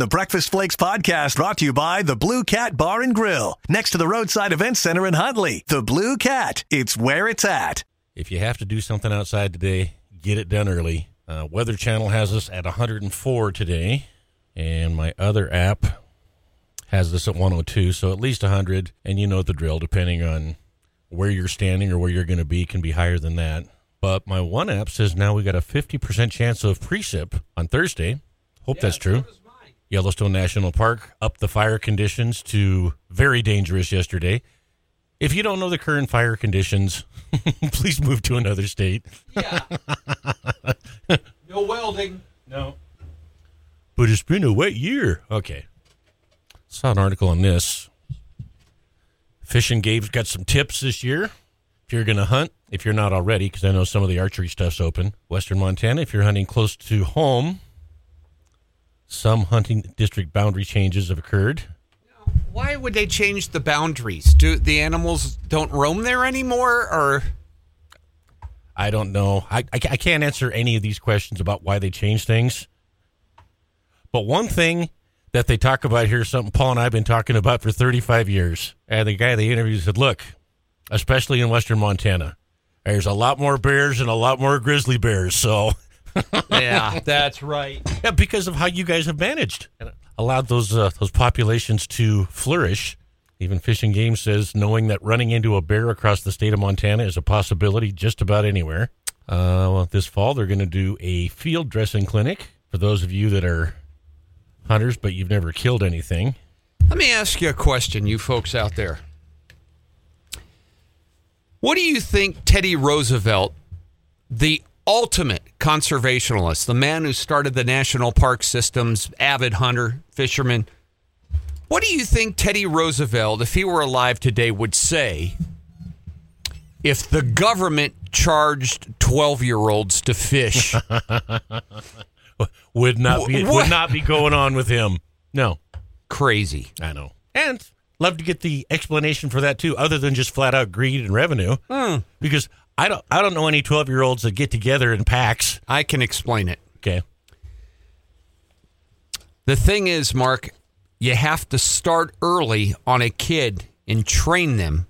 The Breakfast Flakes podcast brought to you by the Blue Cat Bar and Grill, next to the Roadside Event Center in Huntley. The Blue Cat, it's where it's at. If you have to do something outside today, get it done early. Uh, Weather Channel has us at 104 today, and my other app has this at 102, so at least 100. And you know the drill, depending on where you're standing or where you're going to be, can be higher than that. But my one app says now we got a 50% chance of precip on Thursday. Hope that's true. Yellowstone National Park upped the fire conditions to very dangerous yesterday. If you don't know the current fire conditions, please move to another state. Yeah. no welding. No. But it's been a wet year. Okay. Saw an article on this. Fish and Game's got some tips this year. If you're going to hunt, if you're not already, because I know some of the archery stuff's open. Western Montana, if you're hunting close to home, some hunting district boundary changes have occurred. Why would they change the boundaries? Do the animals don't roam there anymore, or I don't know. I, I, I can't answer any of these questions about why they change things. But one thing that they talk about here, something Paul and I have been talking about for 35 years. And the guy they interviewed said, look, especially in Western Montana, there's a lot more bears and a lot more grizzly bears. So, yeah, that's right. yeah, because of how you guys have managed and allowed those uh, those populations to flourish. Even Fish and Game says knowing that running into a bear across the state of Montana is a possibility just about anywhere. Uh, well, this fall, they're going to do a field dressing clinic for those of you that are hunters, but you've never killed anything. Let me ask you a question, you folks out there. What do you think Teddy Roosevelt, the ultimate conservationalist, the man who started the national park systems, avid hunter, fisherman, what do you think Teddy Roosevelt, if he were alive today, would say if the government charged 12 year olds to fish? Would not be what? would not be going on with him. No, Crazy. I know, and love to get the explanation for that too, other than just flat out greed and revenue. Hmm. Because I don't I don't know any twelve year olds that get together in packs. I can explain it. Okay, The thing is, Mark, you have to start early on a kid and train them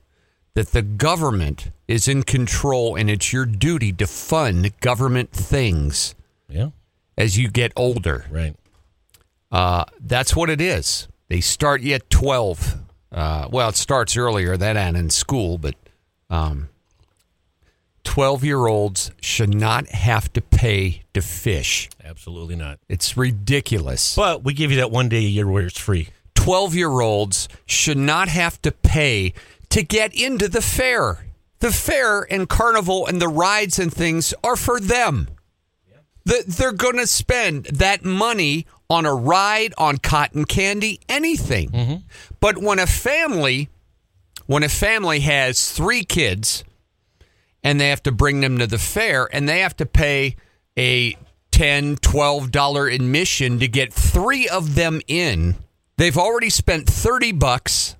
that the government is in control and it's your duty to fund government things yeah, as you get older. right. Uh, that's what it is. They start you at 12. Uh, well, it starts earlier than that in school, but um, 12 year olds should not have to pay to fish. Absolutely not. It's ridiculous. But we give you that one day a year where it's free. 12 year olds should not have to pay to get into the fair. The fair and carnival and the rides and things are for them. The- They're going to spend that money on a ride, on cotton candy, anything. Mm-hmm. But when a family, when a family has three kids and they have to bring them to the fair and they have to pay a 10 12 dollar admission to get 3 of them in they've already spent 30 bucks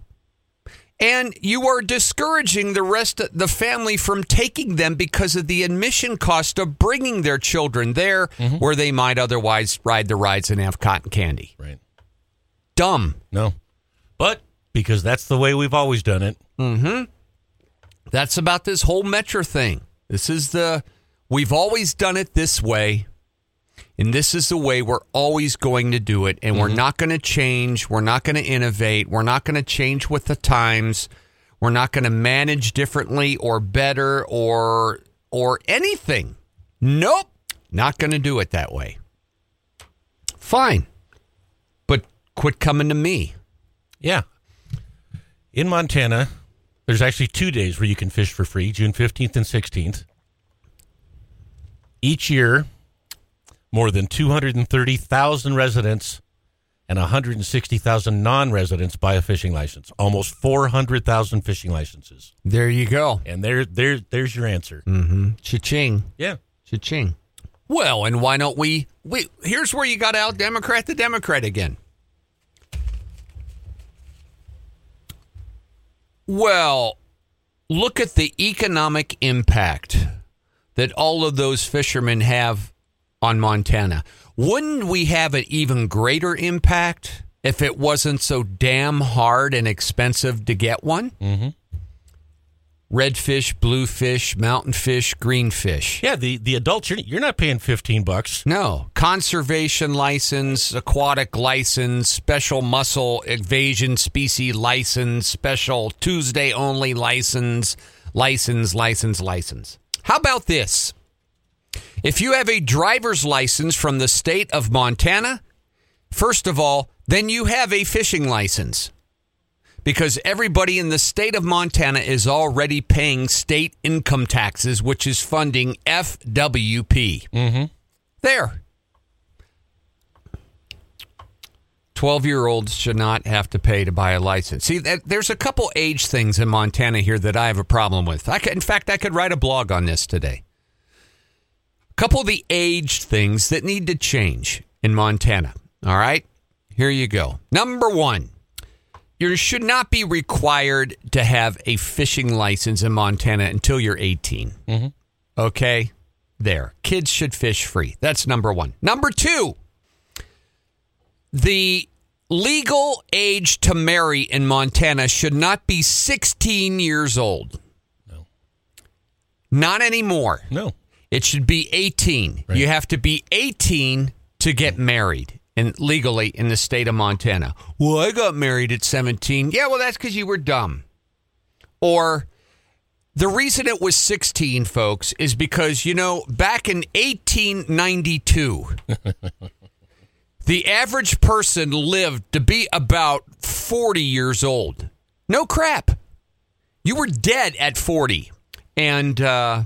and you are discouraging the rest of the family from taking them because of the admission cost of bringing their children there mm-hmm. where they might otherwise ride the rides and have cotton candy Right. dumb No. But because that's the way we've always done it. Mm-hmm. That's about this whole Metra thing. This is the, we've always done it this way. And this is the way we're always going to do it. And we're mm-hmm. not going to change. We're not going to innovate. We're not going to change with the times. We're not going to manage differently or better or or anything. Nope. Not going to do it that way. Fine. But quit coming to me. Yeah. In Montana, there's actually two days where you can fish for free June 15th and 16th. Each year, more than 230,000 residents and 160,000 non residents buy a fishing license. Almost 400,000 fishing licenses. There you go. And there, there, there's your answer. Mm-hmm. Cha-ching. Yeah. Cha-ching. Well, and why don't we, we here's where you got out Democrat the Democrat again. Well, look at the economic impact that all of those fishermen have on Montana. Wouldn't we have an even greater impact if it wasn't so damn hard and expensive to get one? Mm-hmm. Redfish, bluefish, mountain fish, greenfish. Yeah, the, the adults, you're, you're not paying 15 bucks. No. Conservation license, aquatic license, special mussel evasion species license, special Tuesday only license, license, license, license. How about this? If you have a driver's license from the state of Montana, first of all, then you have a fishing license because everybody in the state of Montana is already paying state income taxes, which is funding FWP. Mm-hmm. There. 12 year olds should not have to pay to buy a license. See, that, there's a couple age things in Montana here that I have a problem with. I could, in fact, I could write a blog on this today. A couple of the age things that need to change in Montana. All right, here you go. Number one you should not be required to have a fishing license in Montana until you're 18. Mm-hmm. Okay? There. Kids should fish free. That's number one. Number two, the legal age to marry in Montana should not be 16 years old. No. Not anymore. No. It should be 18. Right. You have to be 18 to get married in legally in the state of Montana. Well, I got married at 17. Yeah, well, that's because you were dumb. Or the reason it was 16, folks, is because, you know, back in 1892, the average person lived to be about 40 years old. No crap. You were dead at 40. And uh,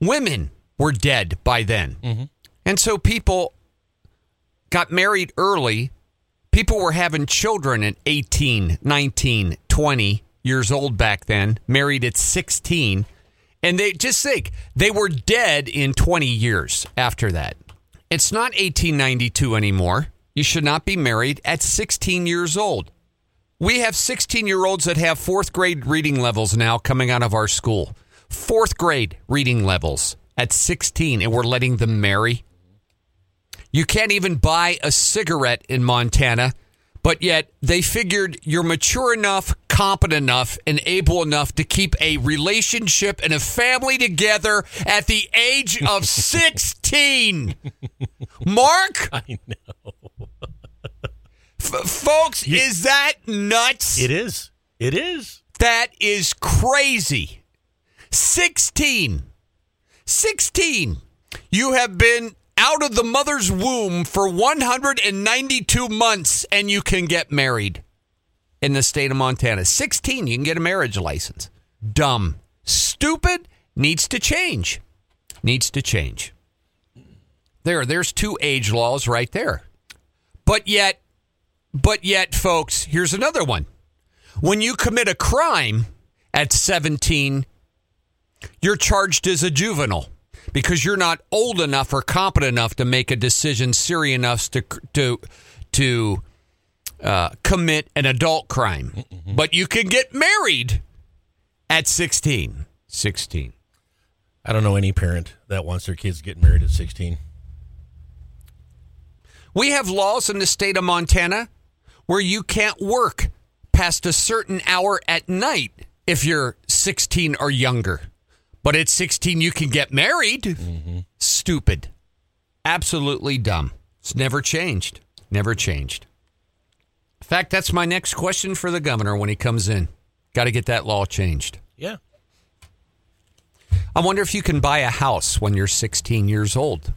women were dead by then. And so people got married early. People were having children at 18, 19, 20 years old back then, married at 16. And they just think they were dead in 20 years after that. It's not 1892 anymore. You should not be married at 16 years old. We have 16 year olds that have fourth grade reading levels now coming out of our school. Fourth grade reading levels at 16, and we're letting them marry. You can't even buy a cigarette in Montana, but yet they figured you're mature enough, competent enough, and able enough to keep a relationship and a family together at the age of 16. Mark? I know. F- folks, is that nuts? It is. It is. That is crazy. 16. 16. You have been out of the mother's womb for 192 months and you can get married in the state of Montana. 16, you can get a marriage license. Dumb. Stupid. Needs to change. Needs to change. There, there's two age laws right there. But yet, but yet, folks, here's another one. When you commit a crime at 17, you're charged as a juvenile because you're not old enough or competent enough to make a decision serious enough to to to uh, commit an adult crime. But you can get married at 16. 16. I don't know any parent that wants their kids getting married at 16. We have laws in the state of Montana where you can't work past a certain hour at night if you're 16 or younger. But at 16, you can get married. Mm-hmm. Stupid. Absolutely dumb. It's never changed. Never changed. In fact, that's my next question for the governor when he comes in. Got to get that law changed. Yeah. I wonder if you can buy a house when you're 16 years old.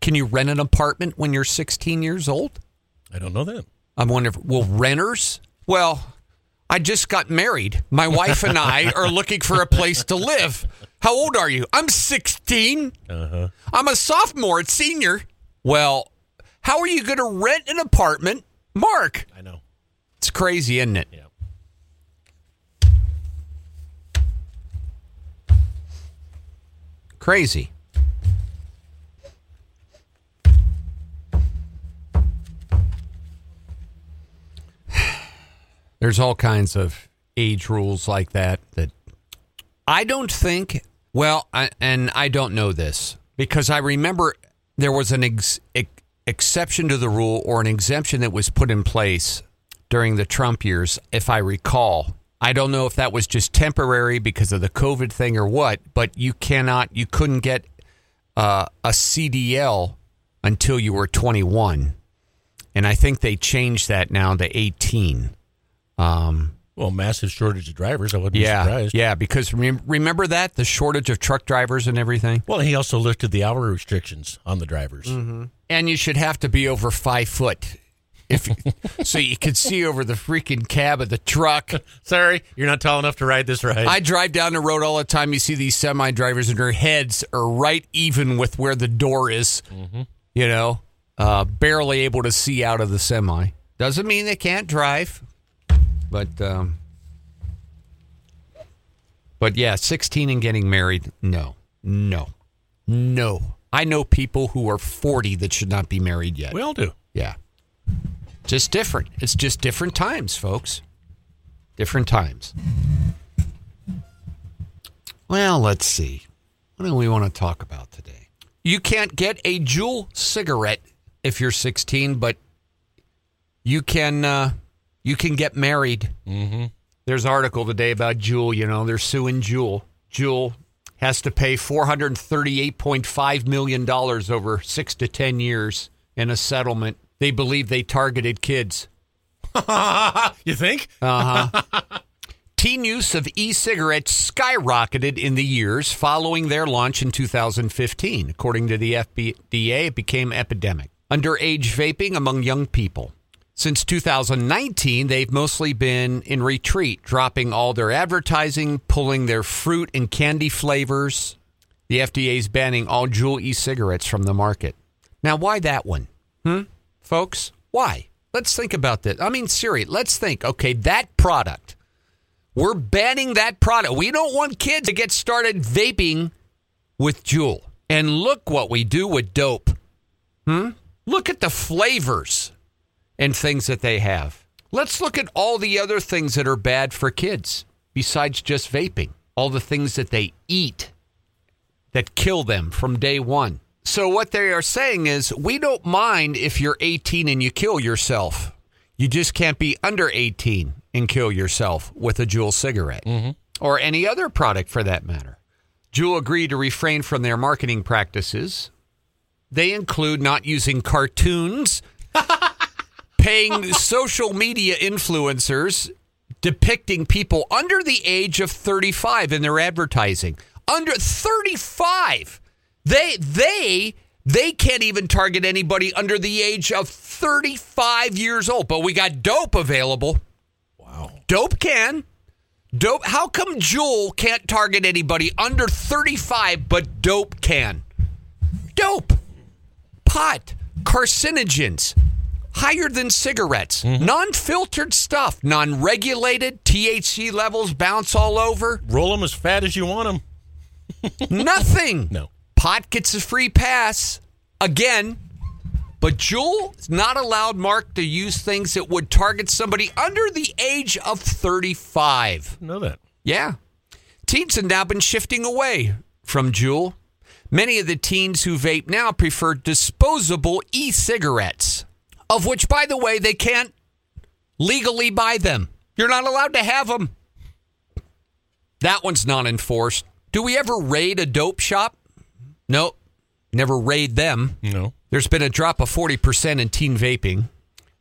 Can you rent an apartment when you're 16 years old? I don't know that. I wonder if will renters? Well, I just got married. My wife and I are looking for a place to live. How old are you? I'm 16. Uh-huh. I'm a sophomore at senior. Well, how are you going to rent an apartment, Mark? I know. It's crazy, isn't it? Yeah. Crazy. There's all kinds of age rules like that that I don't think, well, I, and I don't know this because I remember there was an ex- ex- exception to the rule or an exemption that was put in place during the Trump years, if I recall. I don't know if that was just temporary because of the COVID thing or what, but you cannot, you couldn't get uh, a CDL until you were 21. And I think they changed that now to 18. Um, Well, massive shortage of drivers. I wouldn't yeah, be surprised. yeah, because rem- remember that the shortage of truck drivers and everything, Well, he also lifted the hour restrictions on the drivers. and you should have to be over five foot, if so you could see over the freaking cab of the truck. Sorry, you're not tall enough to ride this ride. I drive down the road all the time. You see these semi drivers, and their heads are right even with where the door is. You know, uh, barely able to see out of the semi. Doesn't mean they can't drive, but um, but yeah, sixteen and getting married. No, no, no. I know people who are forty that should not be married yet. we all do. Yeah. Just different. It's just different times, folks. Different times. Well, let's see. What do we want to talk about today? You can't get a Juul cigarette if you're 16, but you can uh, you can get married. Mm-hmm. There's an article today about Juul. You know, they're suing Juul. Juul has to pay $438.5 million over six to 10 years in a settlement. They believe they targeted kids. You think? Uh huh. Teen use of e cigarettes skyrocketed in the years following their launch in 2015. According to the FDA, it became epidemic. Underage vaping among young people. Since 2019, they've mostly been in retreat, dropping all their advertising, pulling their fruit and candy flavors. The FDA is banning all Juul e cigarettes from the market. Now, why that one? Hmm? Folks, why? Let's think about this. I mean, Siri, let's think. Okay, that product. We're banning that product. We don't want kids to get started vaping with Juul. And look what we do with dope. Hmm? Look at the flavors and things that they have. Let's look at all the other things that are bad for kids besides just vaping. All the things that they eat that kill them from day one. So, what they are saying is, we don't mind if you're 18 and you kill yourself. You just can't be under 18 and kill yourself with a Juul cigarette mm-hmm. or any other product for that matter. Juul agreed to refrain from their marketing practices. They include not using cartoons, paying social media influencers depicting people under the age of 35 in their advertising. Under 35. They they they can't even target anybody under the age of 35 years old. But we got dope available. Wow. Dope can. Dope. How come Juul can't target anybody under 35, but dope can? Dope, pot, carcinogens, higher than cigarettes, mm-hmm. non filtered stuff, non regulated, THC levels bounce all over. Roll them as fat as you want them. Nothing. No. Pot gets a free pass again. But Juul is not allowed Mark to use things that would target somebody under the age of 35. Know that. Yeah. Teens have now been shifting away from Juul. Many of the teens who vape now prefer disposable e cigarettes, of which, by the way, they can't legally buy them. You're not allowed to have them. That one's not enforced. Do we ever raid a dope shop? Nope. Never raid them. No. There's been a drop of 40% in teen vaping.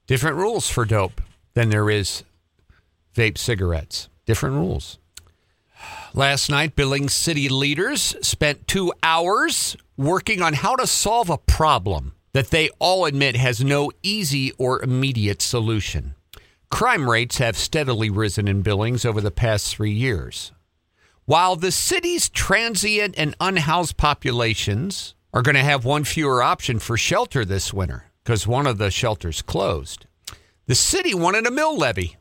Different rules for dope than there is vape cigarettes. Different rules. Last night, Billings city leaders spent two hours working on how to solve a problem that they all admit has no easy or immediate solution. Crime rates have steadily risen in Billings over the past three years. While the city's transient and unhoused populations are going to have one fewer option for shelter this winter because one of the shelters closed, the city wanted a mill levy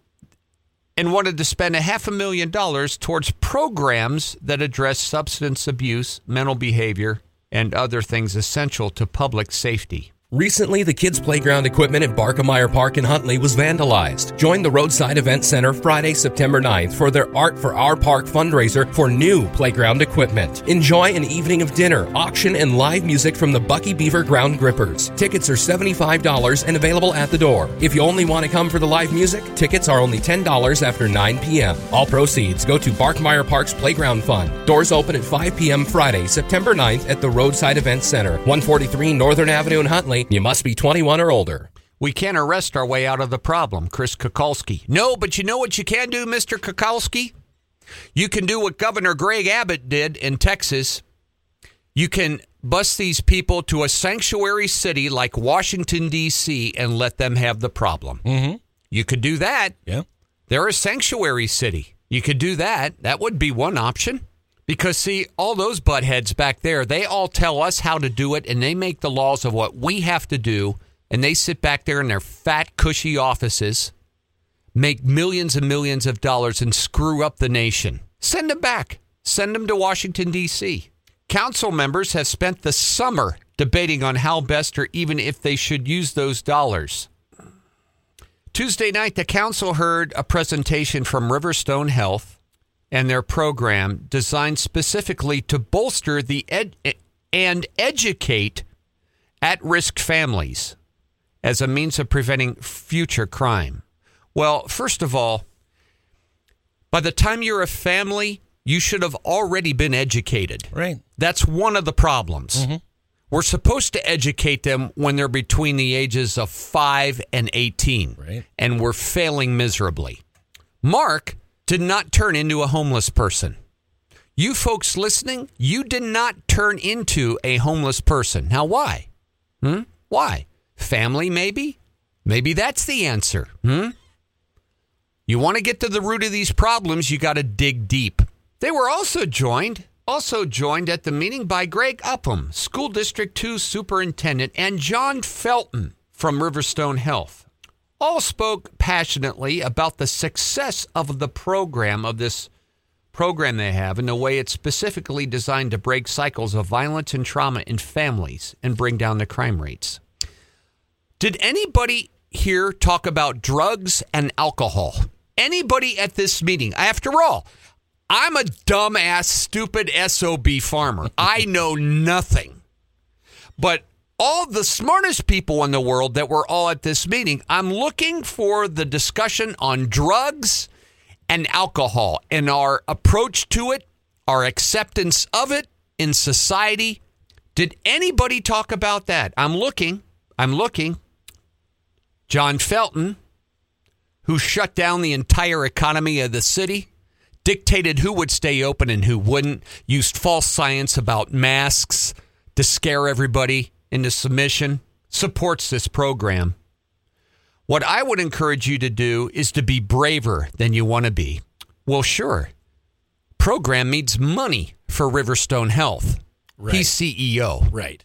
and wanted to spend a half a million dollars towards programs that address substance abuse, mental behavior, and other things essential to public safety. Recently, the kids' playground equipment at Barkemeyer Park in Huntley was vandalized. Join the Roadside Event Center Friday, September 9th for their Art for Our Park fundraiser for new playground equipment. Enjoy an evening of dinner, auction, and live music from the Bucky Beaver Ground Grippers. Tickets are $75 and available at the door. If you only want to come for the live music, tickets are only $10 after 9 p.m. All proceeds go to Barkemeyer Park's Playground Fund. Doors open at 5 p.m. Friday, September 9th at the Roadside Event Center, 143 Northern Avenue in Huntley. You must be 21 or older. We can't arrest our way out of the problem, Chris Kukulski. No, but you know what you can do, Mr. Kukulski? You can do what Governor Greg Abbott did in Texas. You can bus these people to a sanctuary city like Washington, D.C., and let them have the problem. Mm-hmm. You could do that. Yeah. They're a sanctuary city. You could do that. That would be one option. Because, see, all those buttheads back there, they all tell us how to do it, and they make the laws of what we have to do, and they sit back there in their fat, cushy offices, make millions and millions of dollars, and screw up the nation. Send them back. Send them to Washington, D.C. Council members have spent the summer debating on how best or even if they should use those dollars. Tuesday night, the council heard a presentation from Riverstone Health and their program designed specifically to bolster the ed- and educate at risk families as a means of preventing future crime. Well, first of all, by the time you're a family, you should have already been educated. Right. That's one of the problems. Mm-hmm. We're supposed to educate them when they're between the ages of 5 and 18. Right. And we're failing miserably. Mark did not turn into a homeless person. You folks listening, you did not turn into a homeless person. Now, why? Hmm? Why? Family, maybe? Maybe that's the answer. Hmm? You want to get to the root of these problems, you got to dig deep. They were also joined, also joined at the meeting by Greg Upham, School District 2 Superintendent, and John Felton from Riverstone Health. All spoke passionately about the success of the program, of this program they have, and the way it's specifically designed to break cycles of violence and trauma in families and bring down the crime rates. Did anybody here talk about drugs and alcohol? Anybody at this meeting? After all, I'm a dumbass, stupid SOB farmer. I know nothing. But all the smartest people in the world that were all at this meeting, I'm looking for the discussion on drugs and alcohol and our approach to it, our acceptance of it in society. Did anybody talk about that? I'm looking. I'm looking. John Felton, who shut down the entire economy of the city, dictated who would stay open and who wouldn't, used false science about masks to scare everybody into submission, supports this program. What I would encourage you to do is to be braver than you want to be. Well, sure. Program needs money for Riverstone Health. Right. He's CEO. Right.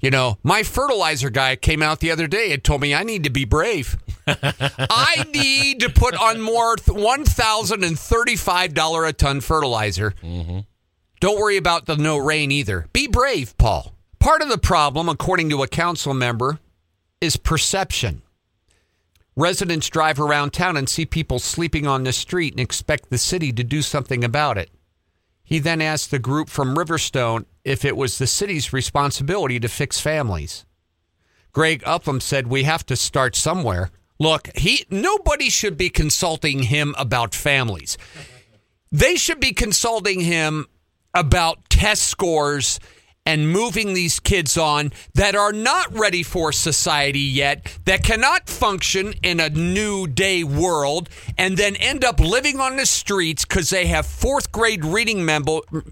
You know, my fertilizer guy came out the other day and told me I need to be brave. I need to put on more $1,035 a ton fertilizer. Mm-hmm. Don't worry about the no rain either. Be brave, Paul. Part of the problem, according to a council member, is perception. Residents drive around town and see people sleeping on the street and expect the city to do something about it. He then asked the group from Riverstone if it was the city's responsibility to fix families. Greg Upham said we have to start somewhere. Look, he nobody should be consulting him about families. They should be consulting him about test scores and moving these kids on that are not ready for society yet, that cannot function in a new day world, and then end up living on the streets because they have fourth grade reading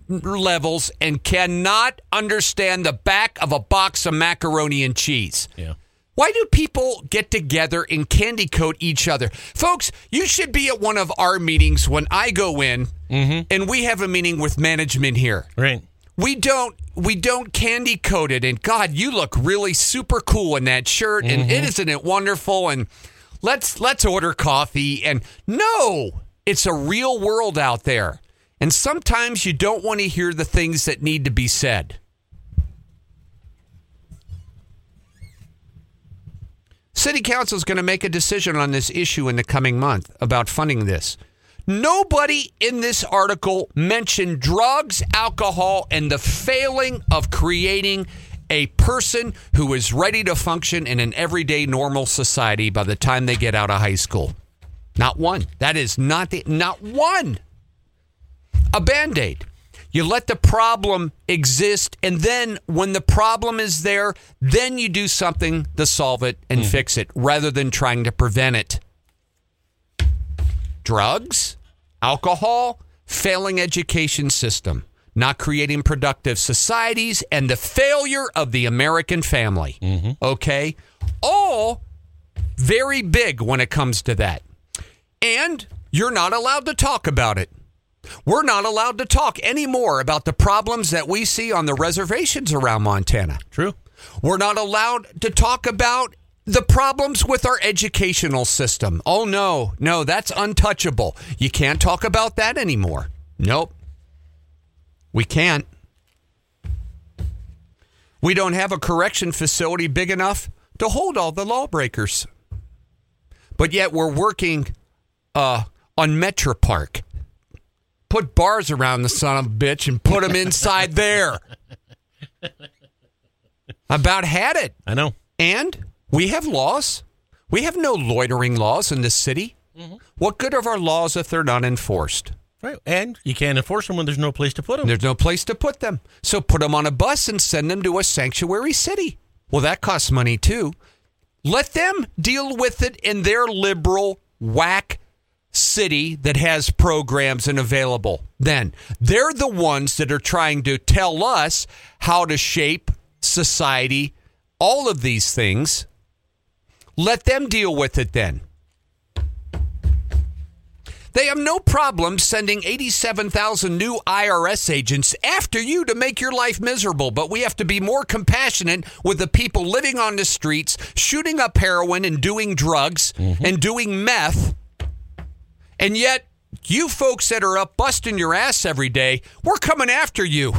levels and cannot understand the back of a box of macaroni and cheese. Yeah. Why do people get together and candy coat each other? Folks, you should be at one of our meetings when I go in mm-hmm. and we have a meeting with management here. Right. We don't we don't candy coat it and God, you look really super cool in that shirt and mm-hmm. isn't it wonderful and let's let's order coffee and no, it's a real world out there. And sometimes you don't want to hear the things that need to be said. City Council is going to make a decision on this issue in the coming month about funding this. Nobody in this article mentioned drugs, alcohol, and the failing of creating a person who is ready to function in an everyday normal society by the time they get out of high school. Not one. That is not the not one. A band-aid. You let the problem exist, and then when the problem is there, then you do something to solve it and hmm. fix it rather than trying to prevent it. Drugs, alcohol, failing education system, not creating productive societies, and the failure of the American family. Mm-hmm. Okay? All very big when it comes to that. And you're not allowed to talk about it. We're not allowed to talk anymore about the problems that we see on the reservations around Montana. True. We're not allowed to talk about the problems with our educational system. Oh, no, no, that's untouchable. You can't talk about that anymore. Nope. We can't. We don't have a correction facility big enough to hold all the lawbreakers. But yet we're working uh, on MetraPark. Put bars around the son of a bitch and put them inside there. About had it. I know. And we have laws. We have no loitering laws in this city. Mm-hmm. What good are our laws if they're not enforced? Right. And you can't enforce them when there's no place to put them. There's no place to put them. So put them on a bus and send them to a sanctuary city. Well, that costs money too. Let them deal with it in their liberal whack city that has programs and available. Then they're the ones that are trying to tell us how to shape society, all of these things. Let them deal with it then. They have no problem sending 87,000 new IRS agents after you to make your life miserable, but we have to be more compassionate with the people living on the streets, shooting up heroin and doing drugs mm-hmm. and doing meth. And yet, you folks that are up busting your ass every day, we're coming after you.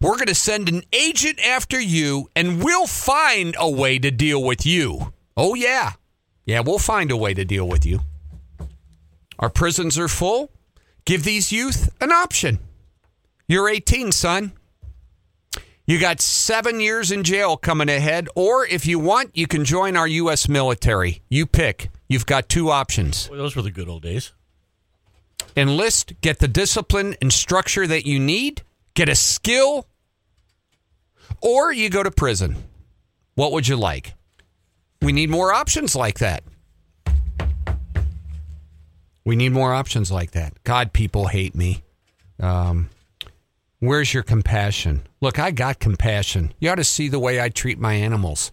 We're going to send an agent after you, and we'll find a way to deal with you. Oh, yeah. Yeah, we'll find a way to deal with you. Our prisons are full. Give these youth an option. You're 18, son. You got seven years in jail coming ahead, or if you want, you can join our U.S. military. You pick. You've got two options Boy, those were the good old days. enlist, get the discipline and structure that you need, get a skill, or you go to prison. What would you like? We need more options like that. We need more options like that. God, people hate me. Um, where's your compassion? Look, I got compassion. You ought to see the way I treat my animals.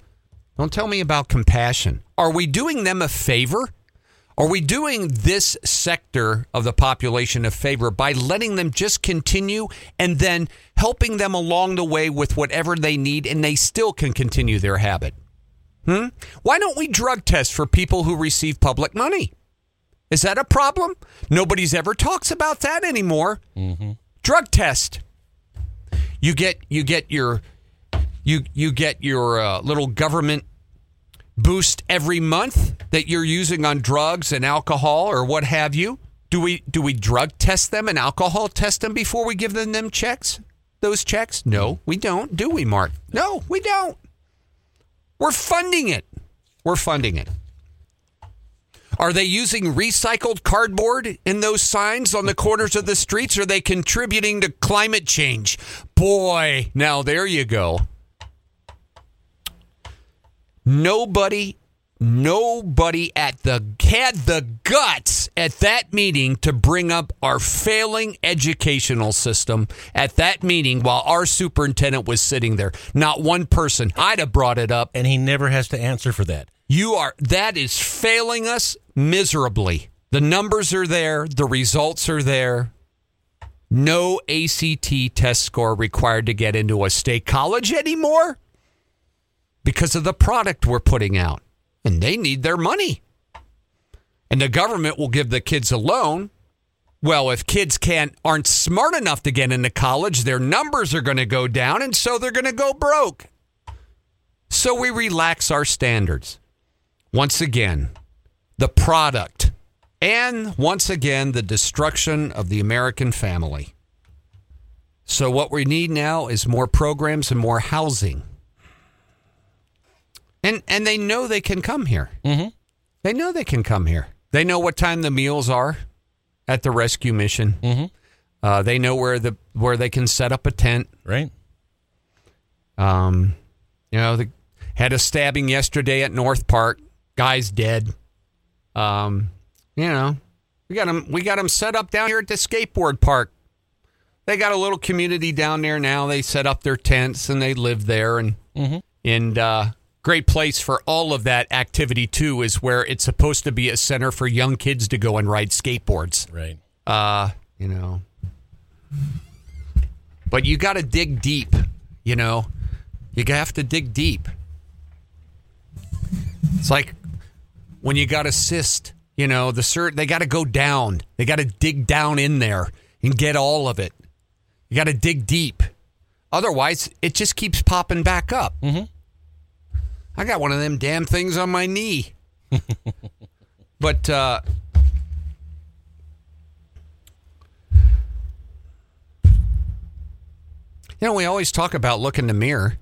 Don't tell me about compassion. Are we doing them a favor? Are we doing this sector of the population a favor by letting them just continue and then helping them along the way with whatever they need and they still can continue their habit? Hmm? Why don't we drug test for people who receive public money? Is that a problem? Nobody's ever talks about that anymore. Drug test. You get you get your you you get your uh, little government boost every month that you're using on drugs and alcohol or what have you. Do we do we drug test them and alcohol test them before we give them them checks? Those checks? No, we don't. Do we, Mark? No, we don't. We're funding it. We're funding it. Are they using recycled cardboard in those signs on the corners of the streets? Are they contributing to climate change? Boy, now there you go. Nobody, nobody at the had the guts at that meeting to bring up our failing educational system at that meeting while our superintendent was sitting there. Not one person. I'd have brought it up. And he never has to answer for that. You are that is failing us miserably. The numbers are there, the results are there. No ACT test score required to get into a state college anymore because of the product we're putting out. And they need their money. And the government will give the kids a loan. Well, if kids can't aren't smart enough to get into college, their numbers are going to go down and so they're going to go broke. So we relax our standards. once again, the product, and once again, the destruction of the American family. So, what we need now is more programs and more housing. And, and they know they can come here. Mm-hmm. They know they can come here. They know what time the meals are at the rescue mission. Mm-hmm. Uh, they know where the where they can set up a tent. Right. Um, you know, they had a stabbing yesterday at North Park. Guy's dead. Um, you know, we got them. We got them set up down here at the skateboard park. They got a little community down there now. They set up their tents and they live there, and and uh, great place for all of that activity too. Is where it's supposed to be a center for young kids to go and ride skateboards. Right. Uh, you know. But you got to dig deep, you know. You have to dig deep. It's like when you got a cyst, you know, the cert they got to go down. They got to dig down in there and get all of it. You got to dig deep. Otherwise, it just keeps popping back up. Mm-hmm. I got one of them damn things on my knee. but uh, You know, we always talk about look in the mirror.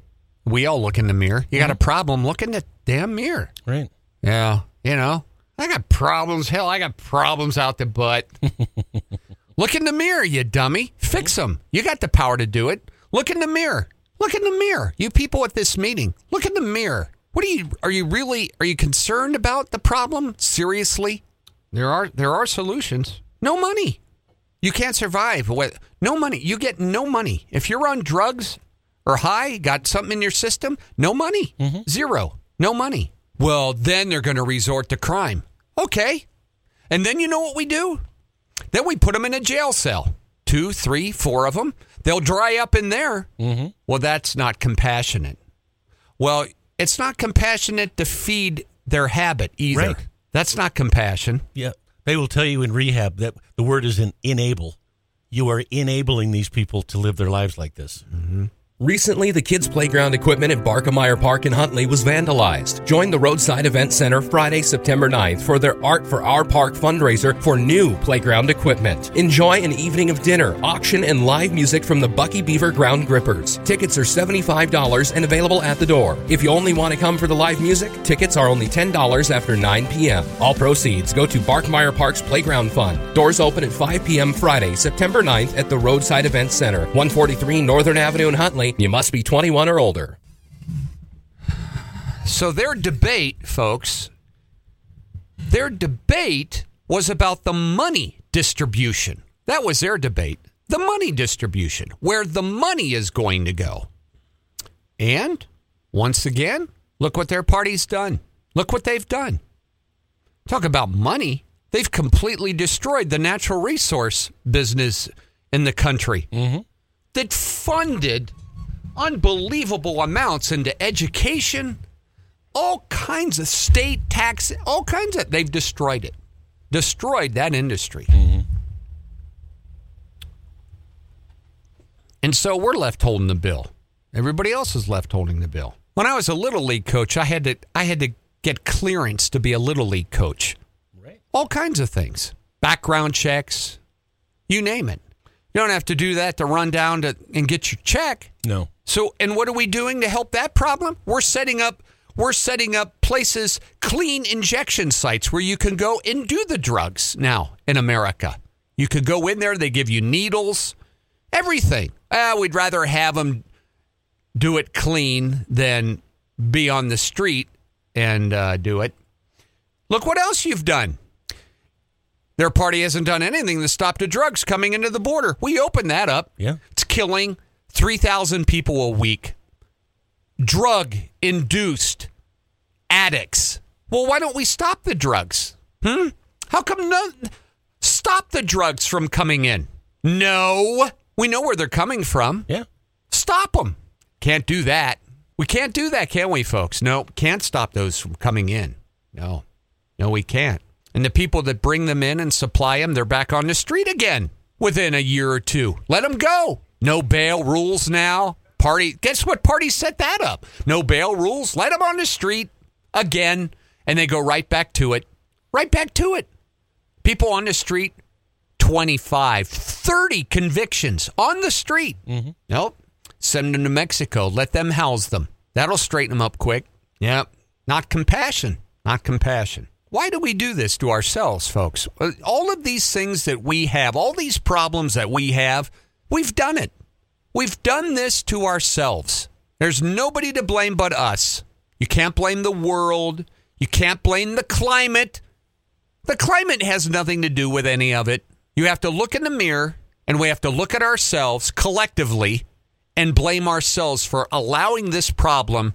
We all look in the mirror. You got a problem, look in the damn mirror. Right. Yeah. You know, I got problems. Hell, I got problems out the butt. look in the mirror, you dummy. Fix them. You got the power to do it. Look in the mirror. Look in the mirror. You people at this meeting, look in the mirror. What are you are you really are you concerned about the problem? Seriously? There are there are solutions. No money. You can't survive with no money. You get no money. If you're on drugs or high, got something in your system, no money. Zero. No money. Well, then they're going to resort to crime. Okay. And then you know what we do? Then we put them in a jail cell. Two, three, four of them. They'll dry up in there. Mm-hmm. Well, that's not compassionate. Well, it's not compassionate to feed their habit either. Right. That's not compassion. Yeah. They will tell you in rehab that the word is in enable. You are enabling these people to live their lives like this. Mm-hmm. Recently, the kids' playground equipment at Barkameyer Park in Huntley was vandalized. Join the Roadside Event Center Friday, September 9th for their Art for Our Park fundraiser for new playground equipment. Enjoy an evening of dinner, auction, and live music from the Bucky Beaver Ground Grippers. Tickets are $75 and available at the door. If you only want to come for the live music, tickets are only $10 after 9 p.m. All proceeds go to Barkmeyer Park's Playground Fund. Doors open at 5 p.m. Friday, September 9th at the Roadside Event Center, 143 Northern Avenue in Huntley. You must be 21 or older. So their debate, folks, their debate was about the money distribution. That was their debate. The money distribution, where the money is going to go. And once again, look what their party's done. Look what they've done. Talk about money. They've completely destroyed the natural resource business in the country mm-hmm. that funded unbelievable amounts into education, all kinds of state tax, all kinds of. They've destroyed it, destroyed that industry. Mm-hmm. And so we're left holding the bill. Everybody else is left holding the bill. When I was a little league coach, I had to I had to get clearance to be a little league coach. Right. All kinds of things. Background checks, you name it. You don't have to do that to run down to and get your check. No. So, and what are we doing to help that problem? We're setting up we're setting up places, clean injection sites where you can go and do the drugs now in America. You could go in there, they give you needles, everything. Ah, we'd rather have them do it clean than be on the street and uh, do it. Look what else you've done. Their party hasn't done anything to stop the drugs coming into the border. We opened that up. Yeah. It's killing 3,000 people a week. Drug induced addicts. Well, why don't we stop the drugs? Hmm? How come no stop the drugs from coming in? No. We know where they're coming from. Yeah. Stop them. Can't do that. We can't do that, can we, folks? No, can't stop those from coming in. No. No, we can't. And the people that bring them in and supply them, they're back on the street again within a year or two. Let them go. No bail rules now. Party, guess what party set that up? No bail rules. Let them on the street again. and they go right back to it. Right back to it. People on the street, 25, 30 convictions on the street. Nope. Send them to Mexico. Let them house them. That'll straighten them up quick. Yep. Not compassion. Not compassion. Why do we do this to ourselves, folks? Uh, All of these things that we have, all these problems that we have, we've done it. We've done this to ourselves. There's nobody to blame but us. You can't blame the world. You can't blame the climate. The climate has nothing to do with any of it. You have to look in the mirror and we have to look at ourselves collectively and blame ourselves for allowing this problem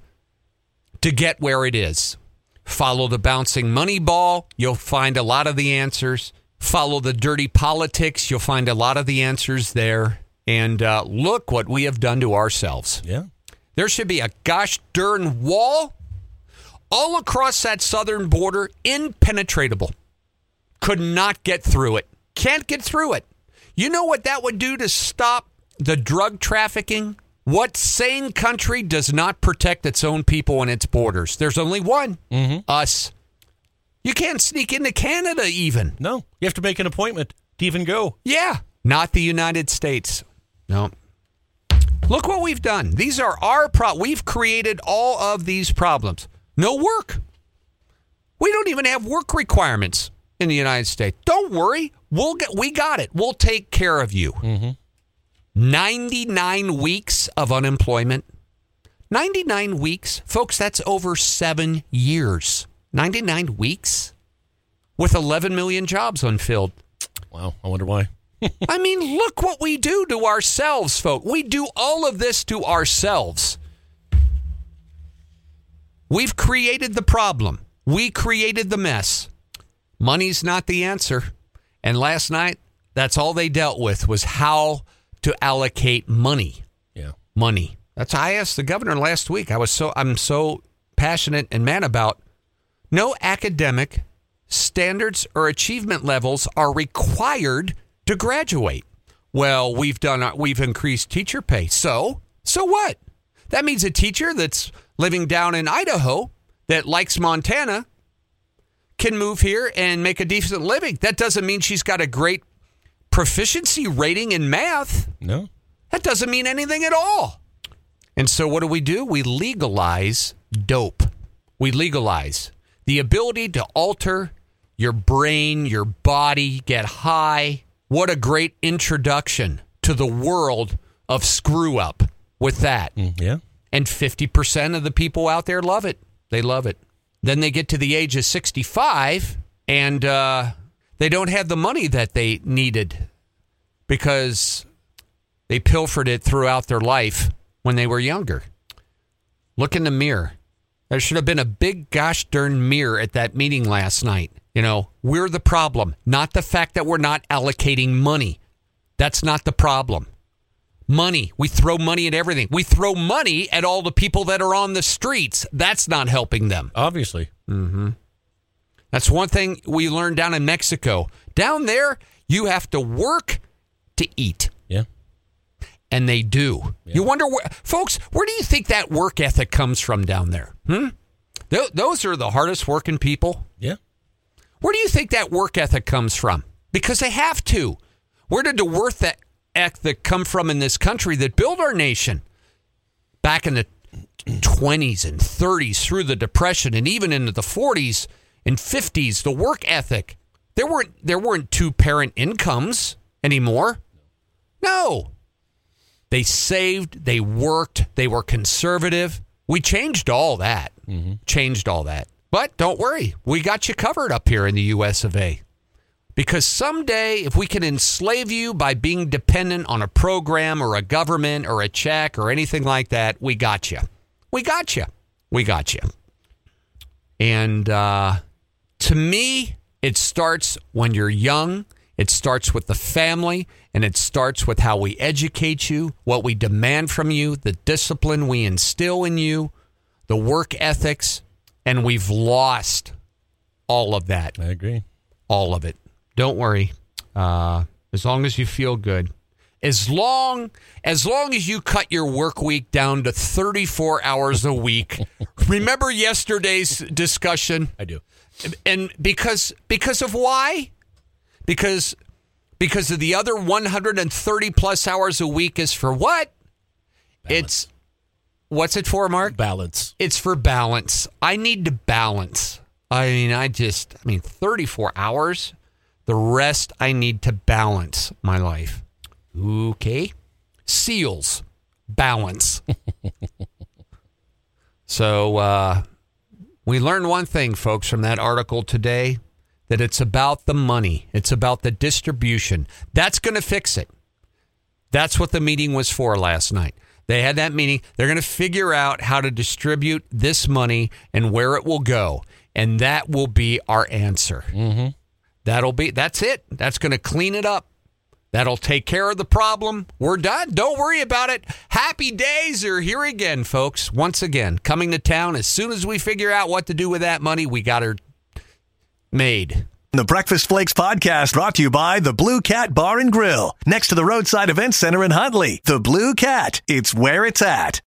to get where it is. Follow the bouncing money ball, you'll find a lot of the answers. Follow the dirty politics, you'll find a lot of the answers there. And uh, look what we have done to ourselves. Yeah. There should be a gosh darn wall all across that southern border, impenetrable. Could not get through it. Can't get through it. You know what that would do to stop the drug trafficking? What sane country does not protect its own people and its borders? There's only one us. You can't sneak into Canada, even. No, you have to make an appointment to even go. Yeah, not the United States. No. Look what we've done. These are our pro. We've created all of these problems. No work. We don't even have work requirements in the United States. Don't worry. We'll get. We got it. We'll take care of you. Mm-hmm. 99 weeks of unemployment. 99 weeks. Folks, that's over seven years. 99 weeks with 11 million jobs unfilled. Wow, I wonder why. I mean, look what we do to ourselves, folks. We do all of this to ourselves. We've created the problem. We created the mess. Money's not the answer. And last night, that's all they dealt with was how to allocate money. Yeah. Money. That's I asked the governor last week. I was so I'm so passionate and mad about no academic standards or achievement levels are required to graduate. Well, we've done our- we've increased teacher pay. So, so what? That means a teacher that's living down in Idaho that likes Montana can move here and make a decent living. That doesn't mean she's got a great proficiency rating in math. No. That doesn't mean anything at all. And so, what do we do? We legalize dope. We legalize the ability to alter your brain, your body, get high. What a great introduction to the world of screw up with that. Mm, yeah. And 50% of the people out there love it. They love it. Then they get to the age of 65 and uh, they don't have the money that they needed because they pilfered it throughout their life when they were younger. Look in the mirror. There should have been a big gosh darn mirror at that meeting last night. You know, we're the problem, not the fact that we're not allocating money. That's not the problem. Money. We throw money at everything. We throw money at all the people that are on the streets. That's not helping them. Obviously. That's one thing we learned down in Mexico. Down there, you have to work to eat. Yeah. And they do. You wonder where, folks, where do you think that work ethic comes from down there? Hmm? Th- those are the hardest working people. Where do you think that work ethic comes from? Because they have to. Where did the work ethic come from in this country that built our nation? Back in the 20s and 30s through the depression and even into the 40s and 50s, the work ethic. There weren't there weren't two parent incomes anymore. No. They saved, they worked, they were conservative. We changed all that. Mm-hmm. Changed all that. But don't worry, we got you covered up here in the US of A. Because someday, if we can enslave you by being dependent on a program or a government or a check or anything like that, we got you. We got you. We got you. And uh, to me, it starts when you're young. It starts with the family, and it starts with how we educate you, what we demand from you, the discipline we instill in you, the work ethics, and we've lost all of that I agree. all of it. Don't worry. Uh, as long as you feel good. As long as long as you cut your work week down to 34 hours a week. remember yesterday's discussion? I do. And because because of why? Because because of the other 130 plus hours a week is for what? It's what's it for, Mark? Balance. It's for balance. I need to balance. I mean, I just, I mean, 34 hours. The rest I need to balance my life. Okay. Seals, balance. so, uh, we learned one thing, folks, from that article today that it's about the money, it's about the distribution. That's going to fix it. That's what the meeting was for last night. They had that meeting. They're going to figure out how to distribute this money and where it will go. And that will be our answer. Mm-hmm. That'll be, that's it. That's going to clean it up. That'll take care of the problem. We're done. Don't worry about it. Happy days are here again, folks. Once again, coming to town. As soon as we figure out what to do with that money, we got her made. The Breakfast Flakes podcast brought to you by the Blue Cat Bar and Grill, next to the Roadside Event Center in Huntley. The Blue Cat, it's where it's at.